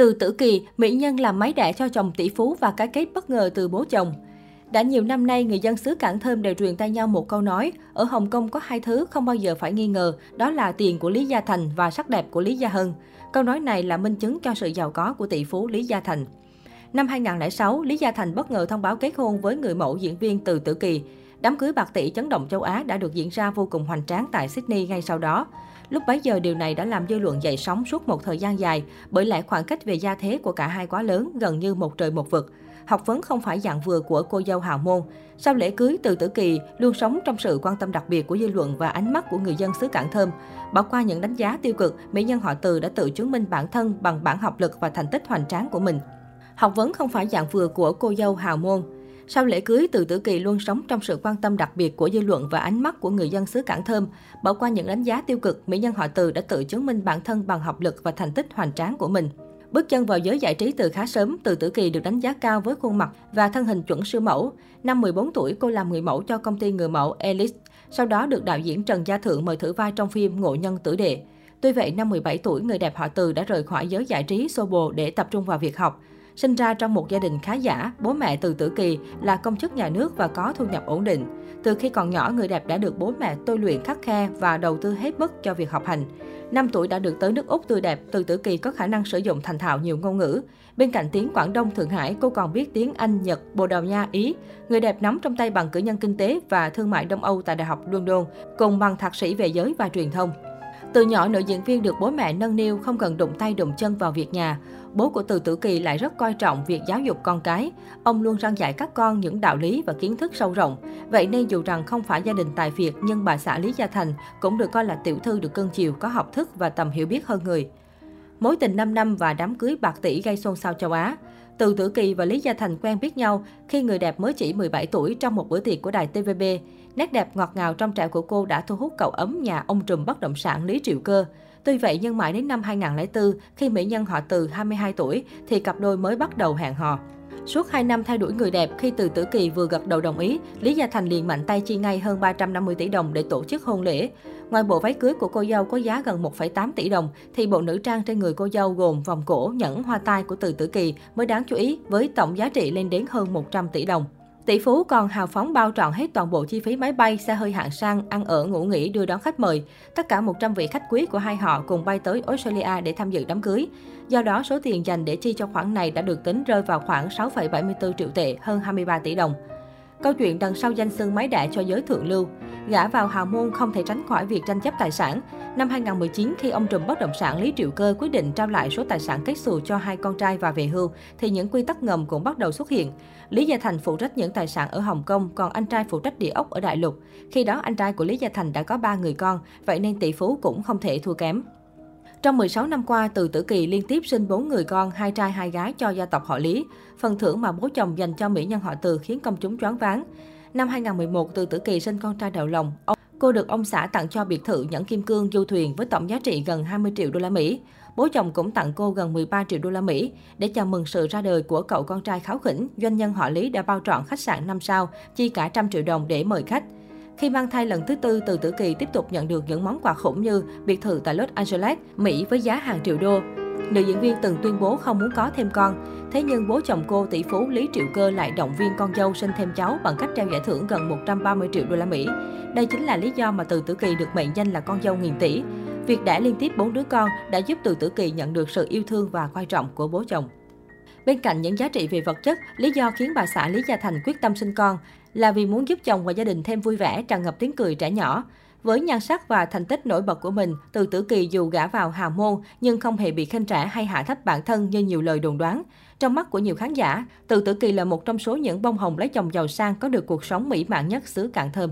Từ tử kỳ, mỹ nhân làm máy đẻ cho chồng tỷ phú và cái kết bất ngờ từ bố chồng. Đã nhiều năm nay, người dân xứ Cảng Thơm đều truyền tay nhau một câu nói, ở Hồng Kông có hai thứ không bao giờ phải nghi ngờ, đó là tiền của Lý Gia Thành và sắc đẹp của Lý Gia Hân. Câu nói này là minh chứng cho sự giàu có của tỷ phú Lý Gia Thành. Năm 2006, Lý Gia Thành bất ngờ thông báo kết hôn với người mẫu diễn viên Từ Tử Kỳ. Đám cưới bạc tỷ chấn động châu Á đã được diễn ra vô cùng hoành tráng tại Sydney ngay sau đó. Lúc bấy giờ điều này đã làm dư luận dậy sóng suốt một thời gian dài, bởi lẽ khoảng cách về gia thế của cả hai quá lớn, gần như một trời một vực. Học vấn không phải dạng vừa của cô dâu hào môn. Sau lễ cưới, Từ Tử Kỳ luôn sống trong sự quan tâm đặc biệt của dư luận và ánh mắt của người dân xứ Cảng Thơm. Bỏ qua những đánh giá tiêu cực, mỹ nhân họ Từ đã tự chứng minh bản thân bằng bản học lực và thành tích hoành tráng của mình. Học vấn không phải dạng vừa của cô dâu hào môn. Sau lễ cưới, Từ Tử Kỳ luôn sống trong sự quan tâm đặc biệt của dư luận và ánh mắt của người dân xứ Cảng Thơm. Bỏ qua những đánh giá tiêu cực, mỹ nhân họ Từ đã tự chứng minh bản thân bằng học lực và thành tích hoành tráng của mình. Bước chân vào giới giải trí từ khá sớm, Từ Tử Kỳ được đánh giá cao với khuôn mặt và thân hình chuẩn siêu mẫu. Năm 14 tuổi, cô làm người mẫu cho công ty người mẫu Elite. Sau đó được đạo diễn Trần Gia Thượng mời thử vai trong phim Ngộ Nhân Tử Đệ. Tuy vậy, năm 17 tuổi, người đẹp họ Từ đã rời khỏi giới giải trí xô bồ để tập trung vào việc học. Sinh ra trong một gia đình khá giả, bố mẹ từ tử kỳ là công chức nhà nước và có thu nhập ổn định. Từ khi còn nhỏ, người đẹp đã được bố mẹ tôi luyện khắc khe và đầu tư hết mức cho việc học hành. Năm tuổi đã được tới nước Úc tươi đẹp, từ tử kỳ có khả năng sử dụng thành thạo nhiều ngôn ngữ. Bên cạnh tiếng Quảng Đông, Thượng Hải, cô còn biết tiếng Anh, Nhật, Bồ Đào Nha, Ý. Người đẹp nắm trong tay bằng cử nhân kinh tế và thương mại Đông Âu tại Đại học London, cùng bằng thạc sĩ về giới và truyền thông. Từ nhỏ, nữ diễn viên được bố mẹ nâng niu, không cần đụng tay đụng chân vào việc nhà. Bố của Từ Tử Kỳ lại rất coi trọng việc giáo dục con cái. Ông luôn răng dạy các con những đạo lý và kiến thức sâu rộng. Vậy nên dù rằng không phải gia đình tài Việt, nhưng bà xã Lý Gia Thành cũng được coi là tiểu thư được cưng chiều, có học thức và tầm hiểu biết hơn người. Mối tình 5 năm và đám cưới bạc tỷ gây xôn xao châu Á. Từ Tử Kỳ và Lý Gia Thành quen biết nhau khi người đẹp mới chỉ 17 tuổi trong một bữa tiệc của đài TVB. Nét đẹp ngọt ngào trong trẻo của cô đã thu hút cậu ấm nhà ông trùm bất động sản Lý Triệu Cơ. Tuy vậy, nhưng mãi đến năm 2004, khi mỹ nhân họ Từ 22 tuổi, thì cặp đôi mới bắt đầu hẹn hò. Suốt 2 năm thay đuổi người đẹp, khi Từ Tử Kỳ vừa gật đầu đồng ý, Lý Gia Thành liền mạnh tay chi ngay hơn 350 tỷ đồng để tổ chức hôn lễ. Ngoài bộ váy cưới của cô dâu có giá gần 1,8 tỷ đồng, thì bộ nữ trang trên người cô dâu gồm vòng cổ, nhẫn, hoa tai của Từ Tử Kỳ mới đáng chú ý với tổng giá trị lên đến hơn 100 tỷ đồng. Tỷ phú còn hào phóng bao trọn hết toàn bộ chi phí máy bay, xe hơi hạng sang, ăn ở, ngủ nghỉ, đưa đón khách mời. Tất cả 100 vị khách quý của hai họ cùng bay tới Australia để tham dự đám cưới. Do đó, số tiền dành để chi cho khoản này đã được tính rơi vào khoảng 6,74 triệu tệ, hơn 23 tỷ đồng. Câu chuyện đằng sau danh xưng máy đẻ cho giới thượng lưu. Gã vào hào môn không thể tránh khỏi việc tranh chấp tài sản. Năm 2019, khi ông trùm bất động sản Lý Triệu Cơ quyết định trao lại số tài sản kết xù cho hai con trai và về hưu, thì những quy tắc ngầm cũng bắt đầu xuất hiện. Lý Gia Thành phụ trách những tài sản ở Hồng Kông, còn anh trai phụ trách địa ốc ở Đại Lục. Khi đó, anh trai của Lý Gia Thành đã có ba người con, vậy nên tỷ phú cũng không thể thua kém. Trong 16 năm qua, Từ Tử Kỳ liên tiếp sinh 4 người con, hai trai hai gái cho gia tộc họ Lý. Phần thưởng mà bố chồng dành cho mỹ nhân họ Từ khiến công chúng choáng váng. Năm 2011, Từ Tử Kỳ sinh con trai đầu lòng. Cô được ông xã tặng cho biệt thự nhẫn kim cương du thuyền với tổng giá trị gần 20 triệu đô la Mỹ. Bố chồng cũng tặng cô gần 13 triệu đô la Mỹ để chào mừng sự ra đời của cậu con trai kháo khỉnh. Doanh nhân họ Lý đã bao trọn khách sạn 5 sao, chi cả trăm triệu đồng để mời khách. Khi mang thai lần thứ tư, Từ Tử Kỳ tiếp tục nhận được những món quà khủng như biệt thự tại Los Angeles, Mỹ với giá hàng triệu đô. Nữ diễn viên từng tuyên bố không muốn có thêm con. Thế nhưng bố chồng cô tỷ phú Lý Triệu Cơ lại động viên con dâu sinh thêm cháu bằng cách trao giải thưởng gần 130 triệu đô la Mỹ. Đây chính là lý do mà Từ Tử Kỳ được mệnh danh là con dâu nghìn tỷ. Việc đã liên tiếp bốn đứa con đã giúp Từ Tử Kỳ nhận được sự yêu thương và coi trọng của bố chồng. Bên cạnh những giá trị về vật chất, lý do khiến bà xã Lý Gia Thành quyết tâm sinh con là vì muốn giúp chồng và gia đình thêm vui vẻ, tràn ngập tiếng cười trẻ nhỏ. Với nhan sắc và thành tích nổi bật của mình, Từ Tử Kỳ dù gả vào hào môn nhưng không hề bị khinh rẻ hay hạ thấp bản thân như nhiều lời đồn đoán. Trong mắt của nhiều khán giả, Từ Tử Kỳ là một trong số những bông hồng lấy chồng giàu sang có được cuộc sống mỹ mãn nhất xứ Cạn Thơm.